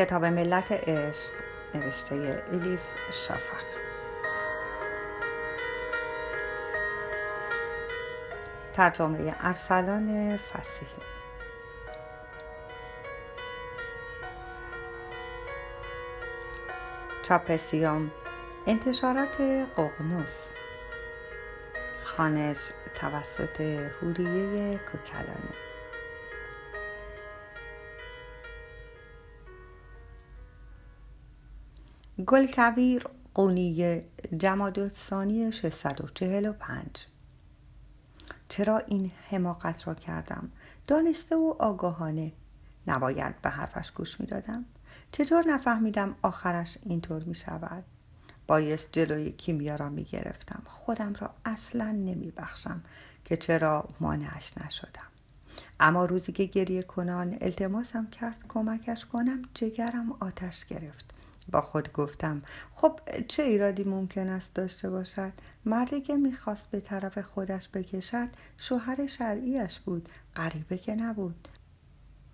کتاب ملت عشق نوشته الیف شافخ ترجمه ارسلان فسیحی. چاپسیوم انتشارات ققنوس. خانش توسط هوریه کوکلانی. گلکویر قونیه جماد ثانی 645 چرا این حماقت را کردم؟ دانسته و آگاهانه نباید به حرفش گوش می‌دادم. چطور نفهمیدم آخرش اینطور می شود بایست جلوی کیمیا را می گرفتم خودم را اصلا نمی بخشم که چرا مانعش نشدم. اما روزی که گریه کنان التماسم کرد کمکش کنم جگرم آتش گرفت. با خود گفتم. خب چه ایرادی ممکن است داشته باشد؟ مردی که می‌خواست به طرف خودش بکشد شوهر شرعیش بود غریبه که نبود.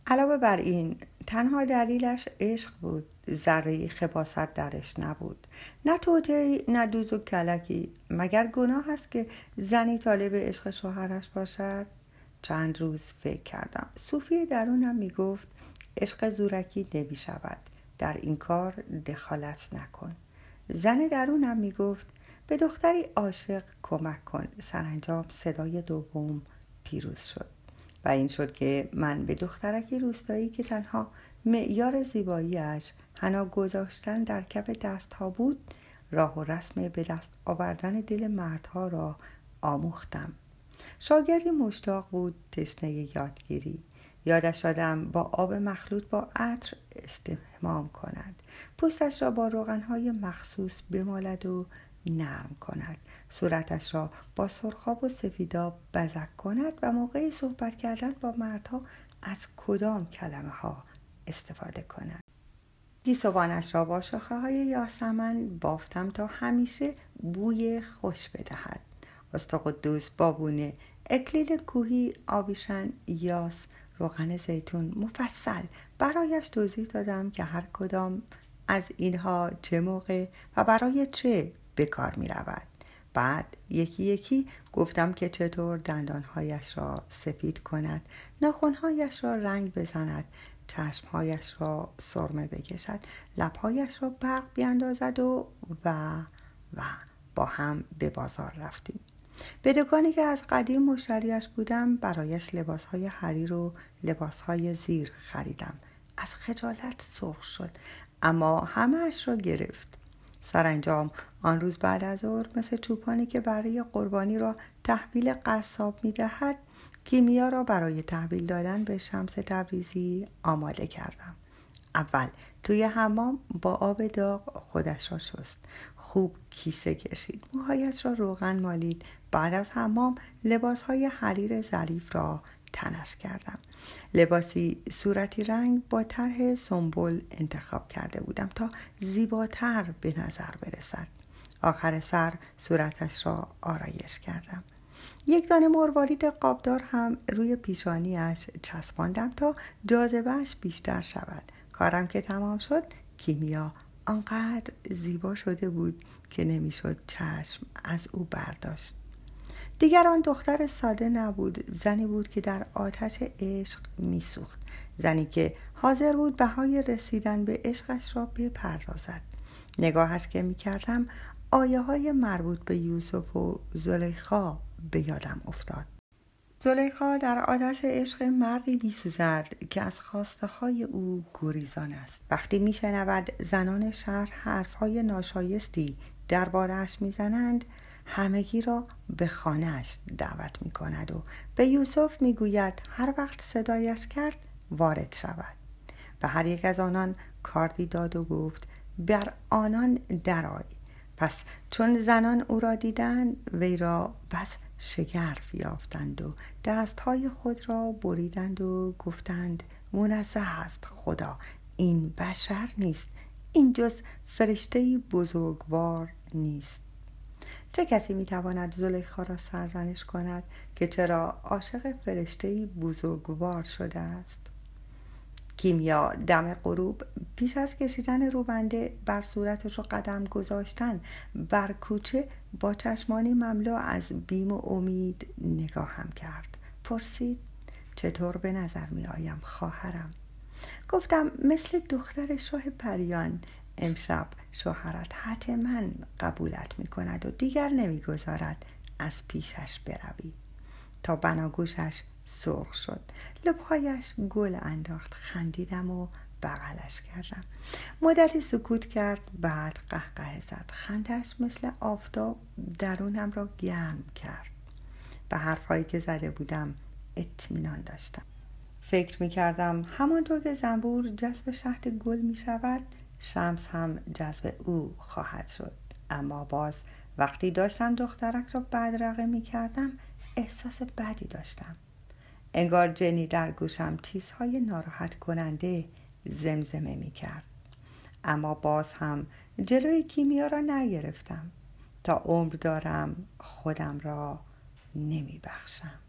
علاوه بر این تنها دلیلش عشق بود ذره خباست درش نبود. نه توته نه دوز و کلکی. مگر گناه است که زنی طالب عشق شوهرش باشد؟ چند روز فکر کردم. صوفی درونم می‌گفت عشق زورکی نمی شود در این کار دخالت نکن. زن درونم می‌گفت به دختری عاشق کمک کن. سرانجام صدای دوم پیروز شد و این شد که من به دخترکی روستایی که تنها معیار زیباییش حنا گذاشتن در کف دستها بود راه و رسم به دست آوردن دل مردها را آموختم. شاگردی مشتاق بود تشنه یادگیری. یادش دادم با آب مخلوط با عطر استحمام کند. پوستش را با روغنهای مخصوص بمالد و نرم کند. صورتش را با سرخاب و سفیداب بزک کند و موقع صحبت کردن با مردها از کدام کلمه ها استفاده کند. گیسوانش را با شاخه های یاسمن بافتم تا همیشه بوی خوش بدهد. استقدوس بابونه اکلیل کوهی آبیشن یاس روغن زیتون مفصل برایش توضیح دادم که هر کدام از اینها چه موقع و برای چه به کار می رود. بعد یکی یکی گفتم که چطور دندانهایش را سفید کند ناخونهایش را رنگ بزند چشمهایش را سرمه بکشد لبهایش را برق بیاندازد و و و با هم به بازار رفتیم به دکانی که از قدیم مشتریش بودم برایش لباسهای حریر و لباسهای زیر خریدم. از خجالت سرخ شد اما همهاش را گرفت. سرانجام آن روز بعد از ظهر مثل چوپانی که برای قربانی را تحویل قصاب می‌دهد کیمیا را برای تحویل دادن به شمس تبریزی آماده کردم. اول. توی حمام با آب داغ خودش را شست. خوب کیسه کشید. موهایش را روغن مالید. بعد از حمام لباسهای حریر ظریف را تنش کردم. لباسی صورتی رنگ با طرح سنبل انتخاب کرده بودم تا زیباتر به نظر برسد. آخر سر صورتش را آرایش کردم. یک دانه مروارید قابدار هم روی پیشانیش چسباندم تا جاذبهش بیشتر شود. کارم که تمام شد کیمیا آنقدر زیبا شده بود که نمی‌شد چشم از او برداشت. دیگر آن دختر ساده نبود زنی بود که در آتش عشق میسوخت زنی که حاضر بود بهای رسیدن به عشقش را بپردازد. نگاهش که می‌کردم آیه های مربوط به یوسف و زلیخا به یادم افتاد. زلیخا در آتش عشق مردی بیسوزد که از خواسته های او گریزان است. وقتی میشنود زنان شهر حرفهای ناشایستی دربارهاش می‌زنند همگی را به خانهاش دعوت می کند و به یوسف می گوید هر وقت صدایش کرد وارد شود. و هر یک از آنان کاردی داد و گفت بر آنان درای پس چون زنان او را دیدند وی را بس شگرف یافتند و دستهای خود را بریدند و گفتند منزه است خدا این بشر نیست این جز فرشته بزرگوار نیست. چه کسی می‌تواند زلیخا را سرزنش کند که چرا عاشق فرشته بزرگوار شده است؟ کیمیا دم غروب پیش از کشیدن روبنده بر صورتش و قدم گذاشتن بر کوچه با چشمانی مملو از بیم و امید نگاهم کرد. پرسید چطور به نظر می آیم خواهرم؟ گفتم مثل دختر شاه پریان. امشب شوهرت حتما قبولت می کند و دیگر نمی‌گذارد از پیشش بروی. تا بناگوشش سرخ شد. لبهایش گل انداخت خندیدم و بغلش کردم. مدتی سکوت کرد بعد قهقه زد. خندش مثل آفتاب درونم را گرم کرد. به حرفهایی که زده بودم اطمینان داشتم. فکر می کردم همانطور که زنبور جذب شهد گل می شود شمس هم جذب او خواهد شد. اما باز وقتی داشتم دخترک را بدرقه می کردم احساس بدی داشتم. انگار جنی در گوشم چیزهای ناراحت کننده زمزمه می کرد. اما باز هم جلوی کیمیا را نگرفتم. تا عمر دارم خودم را نمی بخشم.